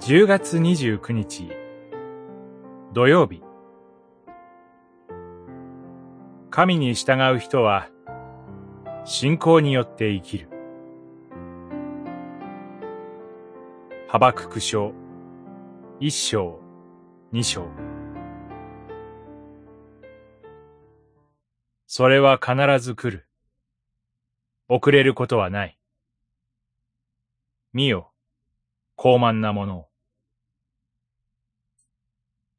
10月29日土曜日神に従う人は信仰によって生きる。ハバクク書一章二章それは必ず来る。遅れることはない。見よ、高慢なものを。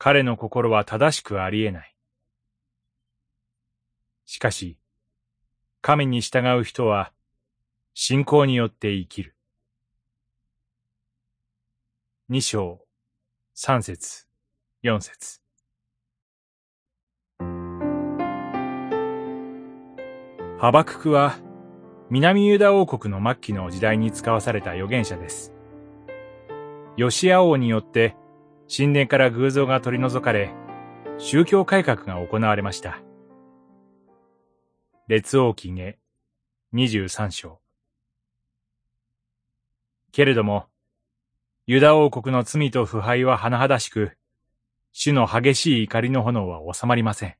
彼の心は正しくありえない。しかし、神に従う人は、信仰によって生きる。二章、三節、四節。ハバククは、南ユダ王国の末期の時代に使わされた預言者です。ヨシア王によって神殿から偶像が取り除かれ、宗教改革が行われました。列王記下23章。けれども、ユダ王国の罪と腐敗は甚だしく、主の激しい怒りの炎は収まりません。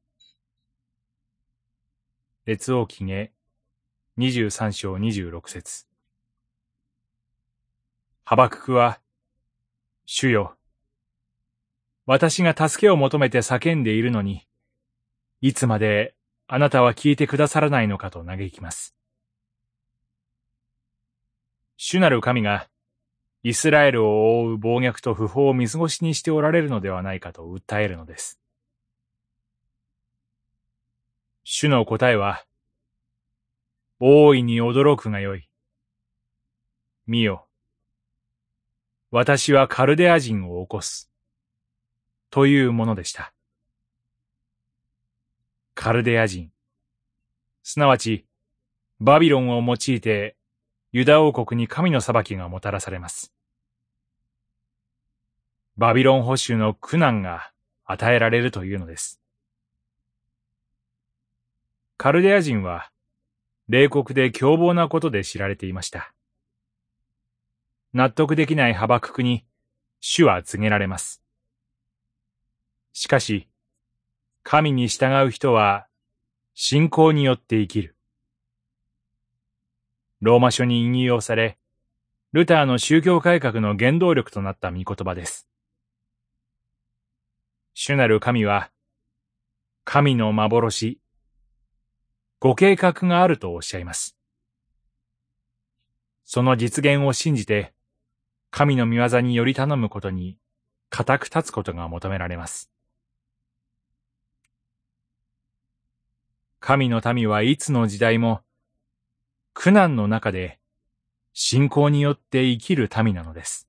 列王記下23章26節ハバククは、主よ。私が助けを求めて叫んでいるのに、いつまであなたは聞いてくださらないのかと嘆きます。主なる神が、イスラエルを覆う暴虐と不法を見過ごしにしておられるのではないかと訴えるのです。主の答えは、大いに驚くがよい。見よ。私はカルデア人を起こす。というものでした。カルデア人。すなわち、バビロンを用いて、ユダ王国に神の裁きがもたらされます。バビロン保守の苦難が与えられるというのです。カルデア人は、冷酷で凶暴なことで知られていました。納得できないハバククに主は告げられます。しかし、神に従う人は信仰によって生きる。ローマ書に引用され、ルターの宗教改革の原動力となった御言葉です。主なる神は、神の幻、ご計画があるとおっしゃいます。その実現を信じて、神の御業により頼むことに、固く立つことが求められます。神の民はいつの時代も、苦難の中で信仰によって生きる民なのです。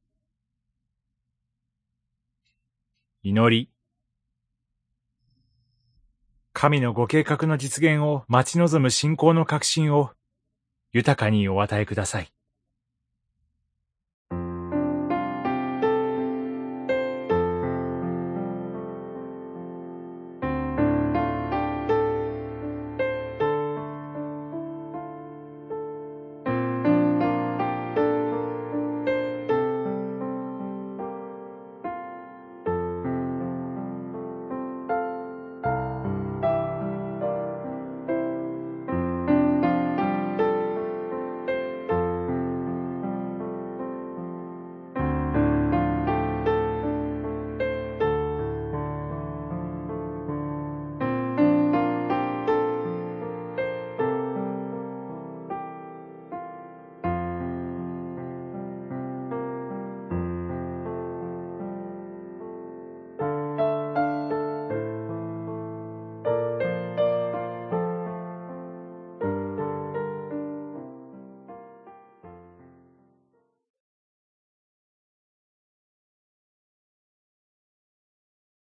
祈り。神のご計画の実現を待ち望む信仰の確信を豊かにお与えください。